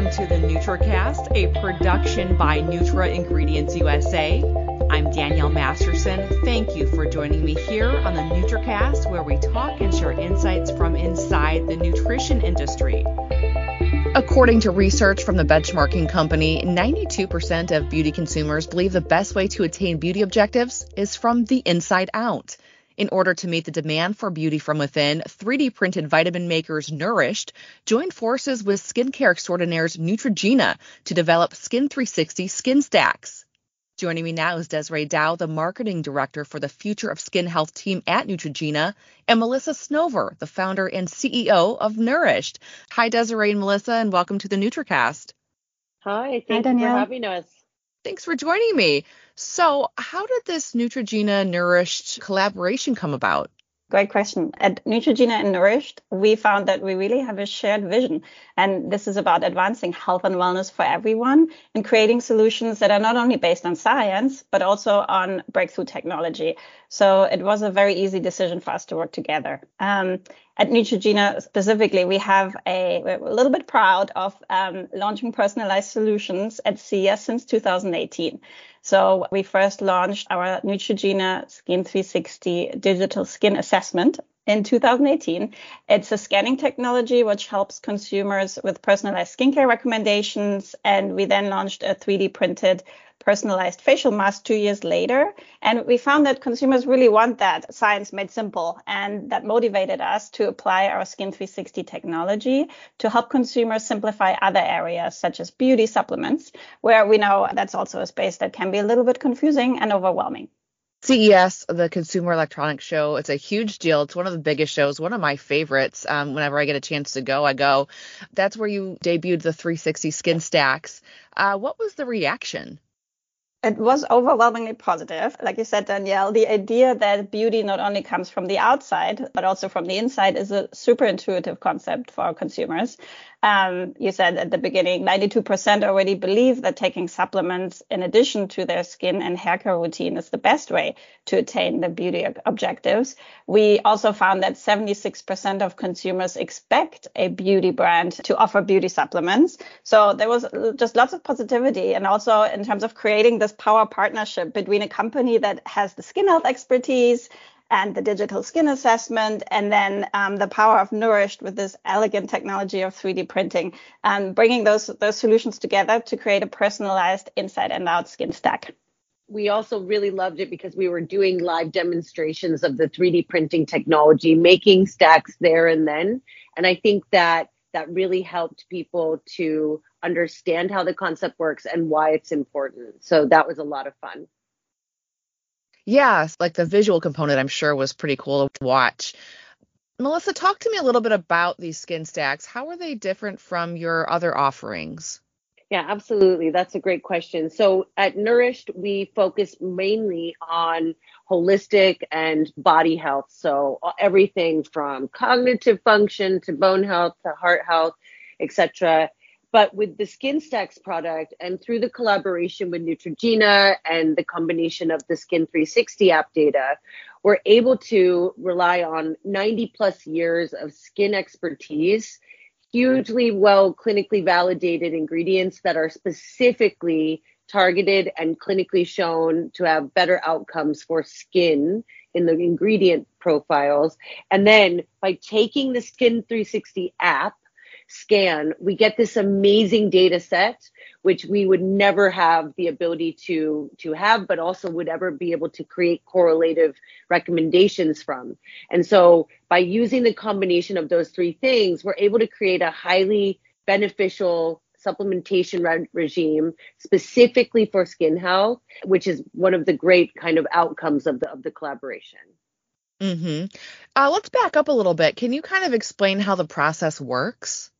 Welcome to the NutraCast, a production by Nutra Ingredients USA. I'm Danielle Masterson. Thank you for joining me here on the NutraCast, where we talk and share insights from inside the nutrition industry. According to research from the benchmarking company, 92% of beauty consumers believe the best way to attain beauty objectives is from the inside out. In order to meet the demand for beauty from within, 3D printed vitamin makers Nourished joined forces with skincare extraordinaires Neutrogena to develop Skin 360 Skin Stacks. Joining me now is Desiree Dow, the marketing director for the Future of Skin Health team at Neutrogena, and Melissa Snover, the founder and CEO of Nourished. Hi, Desiree and Melissa, and welcome to the NutraCast. Hi, thank Hi, you for having us. Thanks for joining me. So, how did this Neutrogena Nourished collaboration come about? Great question. At Neutrogena and Nourished, we found that we really have a shared vision. And this is about advancing health and wellness for everyone and creating solutions that are not only based on science, but also on breakthrough technology. So it was a very easy decision for us to work together. Um, at Neutrogena specifically, we have a, we're a little bit proud of um, launching personalized solutions at CES since 2018. So we first launched our Neutrogena Skin 360 digital skin assessment in 2018. It's a scanning technology which helps consumers with personalized skincare recommendations. And we then launched a 3D printed personalized facial mask two years later. And we found that consumers really want that science made simple. And that motivated us to apply our Skin 360 technology to help consumers simplify other areas, such as beauty supplements, where we know that's also a space that can be a little bit confusing and overwhelming. CES, the Consumer Electronics Show, it's a huge deal. It's one of the biggest shows, one of my favorites. Um, whenever I get a chance to go, I go. That's where you debuted the 360 Skin Stacks. Uh, what was the reaction? It was overwhelmingly positive. Like you said, Danielle, the idea that beauty not only comes from the outside, but also from the inside is a super intuitive concept for consumers. Um, you said at the beginning, 92% already believe that taking supplements in addition to their skin and hair care routine is the best way to attain the beauty objectives. We also found that 76% of consumers expect a beauty brand to offer beauty supplements. So there was just lots of positivity. And also in terms of creating this power partnership between a company that has the skin health expertise, and the digital skin assessment, and then um, the power of Nourished with this elegant technology of 3D printing, and bringing those those solutions together to create a personalized inside and out skin stack. We also really loved it because we were doing live demonstrations of the 3D printing technology, making stacks there and then, and I think that that really helped people to understand how the concept works and why it's important. So that was a lot of fun. Yeah, like the visual component, I'm sure was pretty cool to watch. Melissa, talk to me a little bit about these skin stacks. How are they different from your other offerings? Yeah, absolutely. That's a great question. So at Nourished, we focus mainly on holistic and body health. So uh, everything from cognitive function to bone health to heart health, etc. But with the Skin Stacks product and through the collaboration with Neutrogena and the combination of the Skin 360 app data, we're able to rely on 90 plus years of skin expertise, hugely well clinically validated ingredients that are specifically targeted and clinically shown to have better outcomes for skin in the ingredient profiles. And then by taking the Skin 360 app scan, we get this amazing data set, which we would never have the ability to, to have, but also would ever be able to create correlative recommendations from. And so by using the combination of those three things, we're able to create a highly beneficial supplementation re- regime specifically for skin health, which is one of the great kind of outcomes of the of the collaboration. Mm-hmm. Uh, let's back up a little bit. Can you kind of explain how the process works?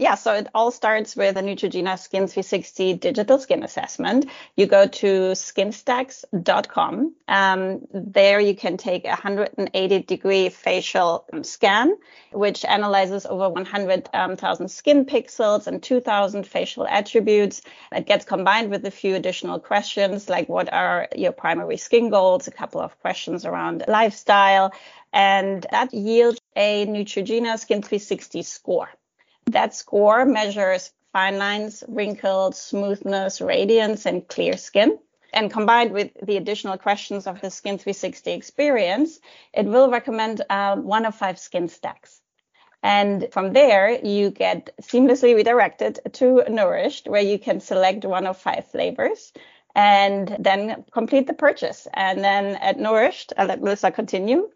Yeah, so it all starts with a Neutrogena Skin 360 digital skin assessment. You go to skinstacks.com. Um, there you can take a 180 degree facial scan, which analyzes over 100,000 um, skin pixels and 2,000 facial attributes. It gets combined with a few additional questions like what are your primary skin goals, a couple of questions around lifestyle, and that yields a Neutrogena Skin 360 score. That score measures fine lines, wrinkles, smoothness, radiance, and clear skin. And combined with the additional questions of the Skin 360 experience, it will recommend uh, one of five skin stacks. And from there, you get seamlessly redirected to Nourished, where you can select one of five flavors and then complete the purchase. And then at Nourished, I'll let Melissa continue.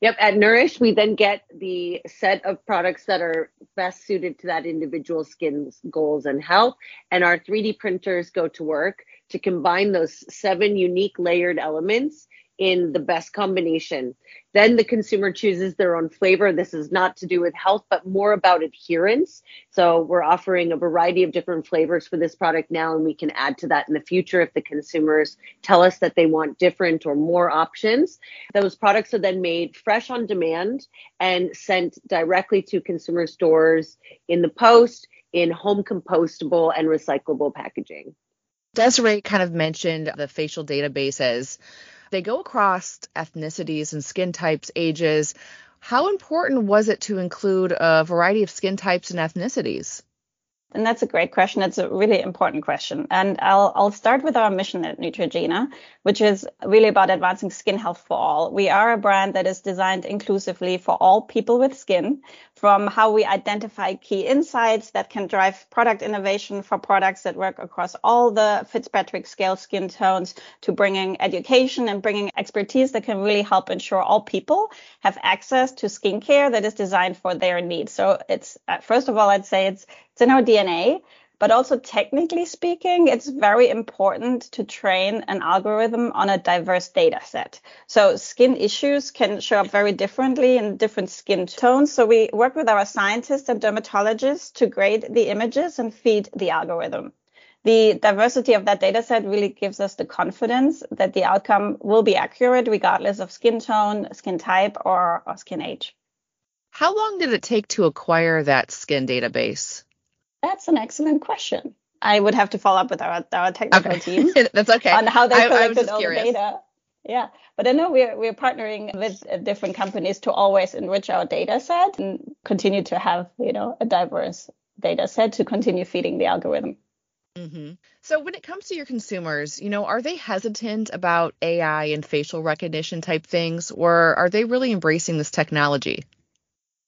Yep, at Nourish, we then get the set of products that are best suited to that individual skin's goals and health. And our 3D printers go to work to combine those seven unique layered elements in the best combination. Then the consumer chooses their own flavor. This is not to do with health, but more about adherence. So we're offering a variety of different flavors for this product now, and we can add to that in the future if the consumers tell us that they want different or more options. Those products are then made fresh on demand and sent directly to consumer stores in the post in home compostable and recyclable packaging. Desiree kind of mentioned the facial databases they go across ethnicities and skin types, ages. How important was it to include a variety of skin types and ethnicities? And that's a great question. It's a really important question. And I'll, I'll start with our mission at Neutrogena, which is really about advancing skin health for all. We are a brand that is designed inclusively for all people with skin, from how we identify key insights that can drive product innovation for products that work across all the Fitzpatrick scale skin tones to bringing education and bringing expertise that can really help ensure all people have access to skincare that is designed for their needs. So it's, uh, first of all, I'd say it's it's in our DNA, but also technically speaking, it's very important to train an algorithm on a diverse data set. So skin issues can show up very differently in different skin tones. So we work with our scientists and dermatologists to grade the images and feed the algorithm. The diversity of that data set really gives us the confidence that the outcome will be accurate regardless of skin tone, skin type, or, or skin age. How long did it take to acquire that skin database? That's an excellent question. I would have to follow up with our, our technical okay. team. That's okay. On how they collected all the data. Yeah, but I know we're we're partnering with uh, different companies to always enrich our data set and continue to have you know a diverse data set to continue feeding the algorithm. Mm-hmm. So when it comes to your consumers, you know, are they hesitant about AI and facial recognition type things, or are they really embracing this technology?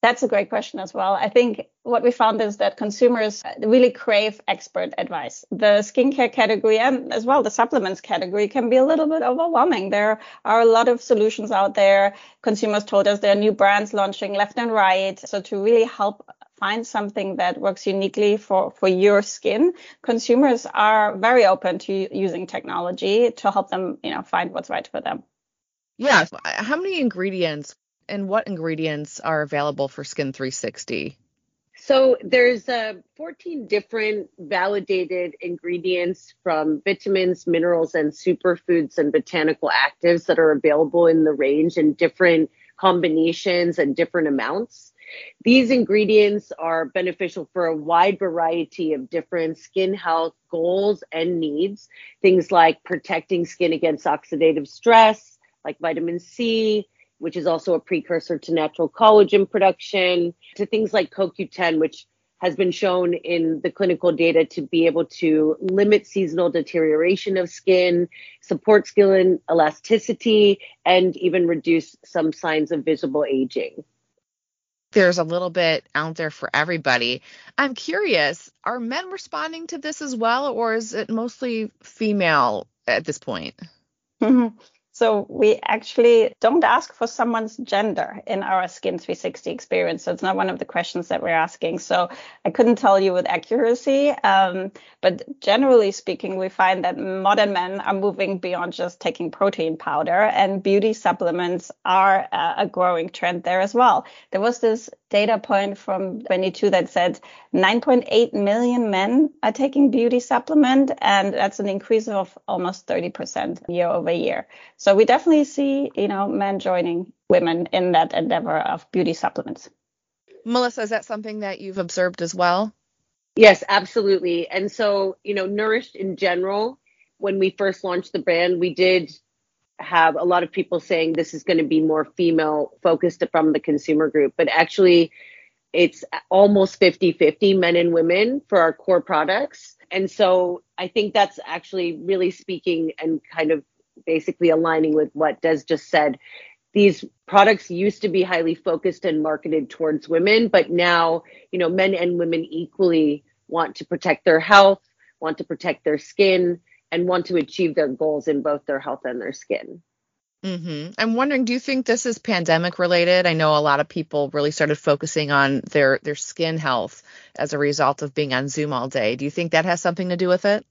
That's a great question as well. I think what we found is that consumers uh, really crave expert advice. The skincare category and as well the supplements category can be a little bit overwhelming. There are a lot of solutions out there. Consumers told us there are new brands launching left and right. So to really help find something that works uniquely for, for your skin, consumers are very open to using technology to help them, you know, find what's right for them. Yeah. Uh, how many ingredients and what ingredients are available for Skin 360? So there's uh, 14 different validated ingredients from vitamins, minerals, and superfoods and botanical actives that are available in the range in different combinations and different amounts. These ingredients are beneficial for a wide variety of different skin health goals and needs. Things like protecting skin against oxidative stress, like vitamin C, which is also a precursor to natural collagen production, to things like CoQ10, which has been shown in the clinical data to be able to limit seasonal deterioration of skin, support skin elasticity, and even reduce some signs of visible aging. There's a little bit out there for everybody. I'm curious, are men responding to this as well, or is it mostly female at this point? Mm-hmm. So we actually don't ask for someone's gender in our Skin 360 experience. So it's not one of the questions that we're asking. So I couldn't tell you with accuracy. Um, but generally speaking, we find that modern men are moving beyond just taking protein powder and beauty supplements are a growing trend there as well. There was this data point from 22 that said 9.8 million men are taking beauty supplement and that's an increase of almost 30% year over year. So we definitely see, you know, men joining women in that endeavor of beauty supplements. Melissa, is that something that you've observed as well? Yes, absolutely. And so, you know, Nourished in general, when we first launched the brand, we did have a lot of people saying this is going to be more female focused from the consumer group, but actually it's almost 50 50 men and women for our core products. And so I think that's actually really speaking and kind of basically aligning with what Des just said. These products used to be highly focused and marketed towards women, but now, you know, men and women equally want to protect their health, want to protect their skin, and want to achieve their goals in both their health and their skin. Mm-hmm. I'm wondering, do you think this is pandemic related? I know a lot of people really started focusing on their their skin health as a result of being on Zoom all day. Do you think that has something to do with it?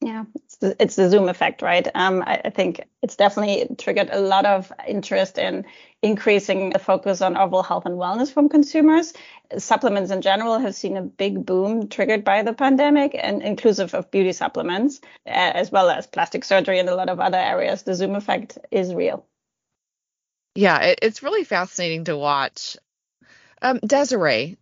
Yeah, it's the, it's the Zoom effect, right? Um, I, I, think it's definitely triggered a lot of interest in increasing the focus on overall health and wellness from consumers. Supplements in general have seen a big boom triggered by the pandemic, and inclusive of beauty supplements, as well as plastic surgery and a lot of other areas. The Zoom effect is real. Yeah, it, it's really fascinating to watch. Um, Desiree,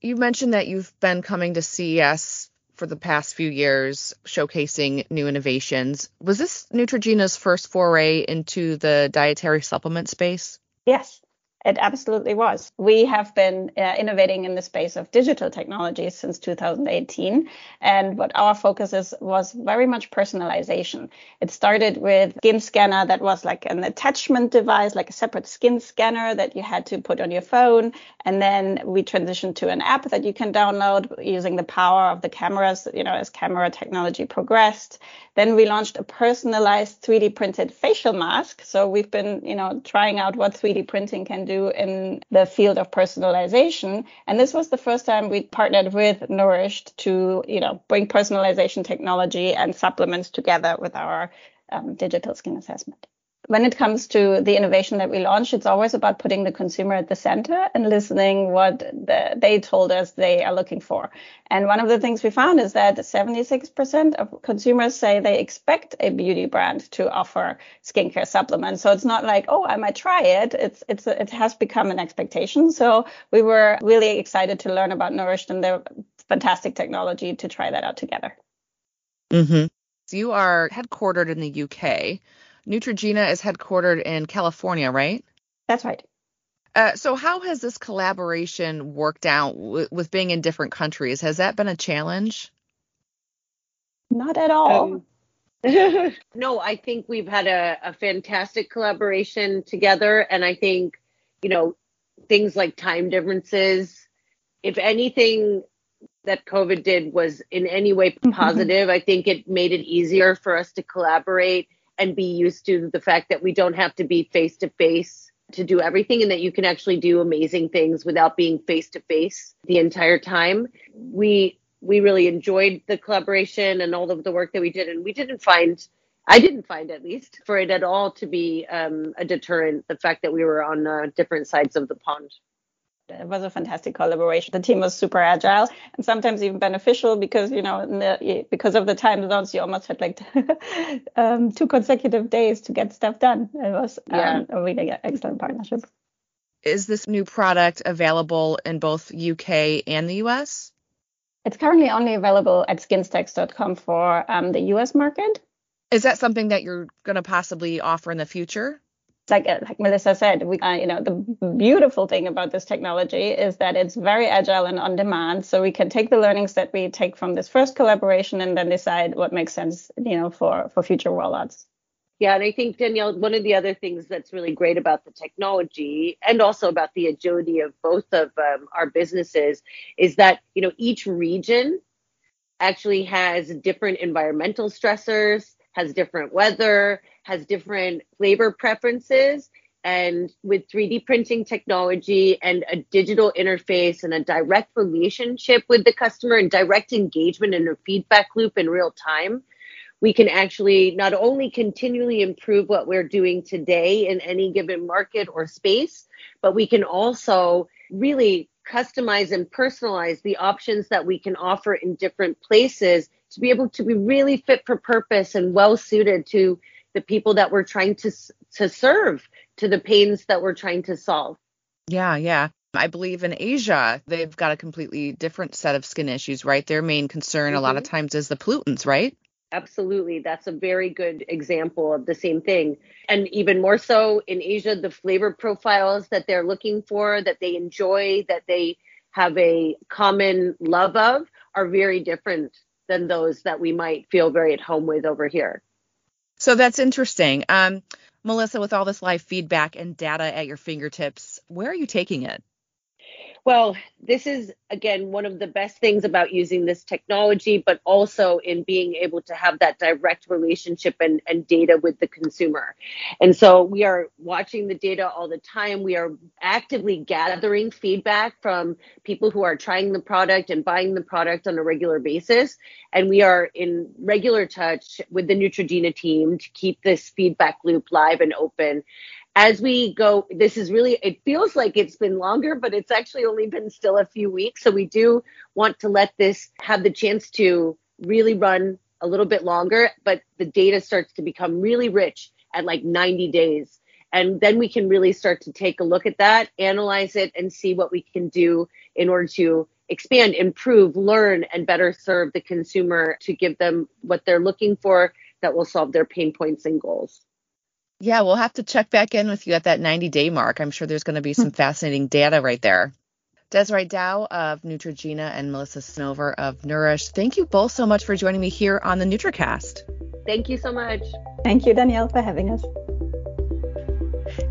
you mentioned that you've been coming to CES for the past few years showcasing new innovations. Was this Neutrogena's first foray into the dietary supplement space? Yes. It absolutely was. We have been uh, innovating in the space of digital technologies since 2018. And what our focus is was very much personalization. It started with skin scanner that was like an attachment device, like a separate skin scanner that you had to put on your phone. And then we transitioned to an app that you can download using the power of the cameras, you know, as camera technology progressed. Then we launched a personalized 3D printed facial mask. So we've been, you know, trying out what 3D printing can do in the field of personalization. And this was the first time we partnered with Nourished to, you know, bring personalization technology and supplements together with our um, digital skin assessment when it comes to the innovation that we launch, it's always about putting the consumer at the center and listening what the, they told us they are looking for. And one of the things we found is that 76% of consumers say they expect a beauty brand to offer skincare supplements. So it's not like, oh, I might try it. It's it's it has become an expectation. So we were really excited to learn about Nourished and their fantastic technology to try that out together. Mm-hmm. So you are headquartered in the UK. Neutrogena is headquartered in California, right? That's right. Uh, so, how has this collaboration worked out w- with being in different countries? Has that been a challenge? Not at all. Um, no, I think we've had a, a fantastic collaboration together. And I think, you know, things like time differences, if anything that COVID did was in any way positive, I think it made it easier for us to collaborate and be used to the fact that we don't have to be face to face to do everything and that you can actually do amazing things without being face to face the entire time. We we really enjoyed the collaboration and all of the work that we did and we didn't find I didn't find at least for it at all to be um, a deterrent the fact that we were on uh, different sides of the pond it was a fantastic collaboration. The team was super agile and sometimes even beneficial because you know the, because of the time zones, you almost had like um, two consecutive days to get stuff done. It was um, a really excellent partnership. Is this new product available in both UK and the US? It's currently only available at skinstacks.com for um, the US market. Is that something that you're going to possibly offer in the future? Like uh, like Melissa said, we uh, you know the beautiful thing about this technology is that it's very agile and on demand. So we can take the learnings that we take from this first collaboration and then decide what makes sense, you know, for for future rollouts. Yeah, and I think Danielle, one of the other things that's really great about the technology and also about the agility of both of um, our businesses is that you know each region actually has different environmental stressors, has different weather, has different flavor preferences. And with 3D printing technology and a digital interface and a direct relationship with the customer and direct engagement and a feedback loop in real time, we can actually not only continually improve what we're doing today in any given market or space, but we can also really customize and personalize the options that we can offer in different places to be able to be really fit for purpose and well suited to the people that we're trying to to serve to the pains that we're trying to solve yeah yeah I believe in Asia, they've got a completely different set of skin issues, right? Their main concern mm-hmm. a lot of mm-hmm. times is the pollutants, right? Absolutely. That's a very good example of the same thing. And even more so in Asia, the flavor profiles that they're looking for, that they enjoy, that they have a common love of, are very different than those that we might feel very at home with over here. So that's interesting. Um, Melissa, with all this live feedback and data at your fingertips, where are you taking it? Well, this is again one of the best things about using this technology, but also in being able to have that direct relationship and, and data with the consumer. And so we are watching the data all the time. We are actively gathering feedback from people who are trying the product and buying the product on a regular basis. And we are in regular touch with the Neutrogena team to keep this feedback loop live and open as we go, this is really, it feels like it's been longer, but it's actually only been still a few weeks. So we do want to let this have the chance to really run a little bit longer, but the data starts to become really rich at like 90 days. And then we can really start to take a look at that, analyze it, and see what we can do in order to expand, improve, learn, and better serve the consumer to give them what they're looking for that will solve their pain points and goals. Yeah, we'll have to check back in with you at that 90 day mark. I'm sure there's going to be some hmm. fascinating data right there. Desiree Dow of Neutrogena and Melissa Snover of Nourish, thank you both so much for joining me here on the NutraCast. Thank you so much. Thank you, Danielle, for having us.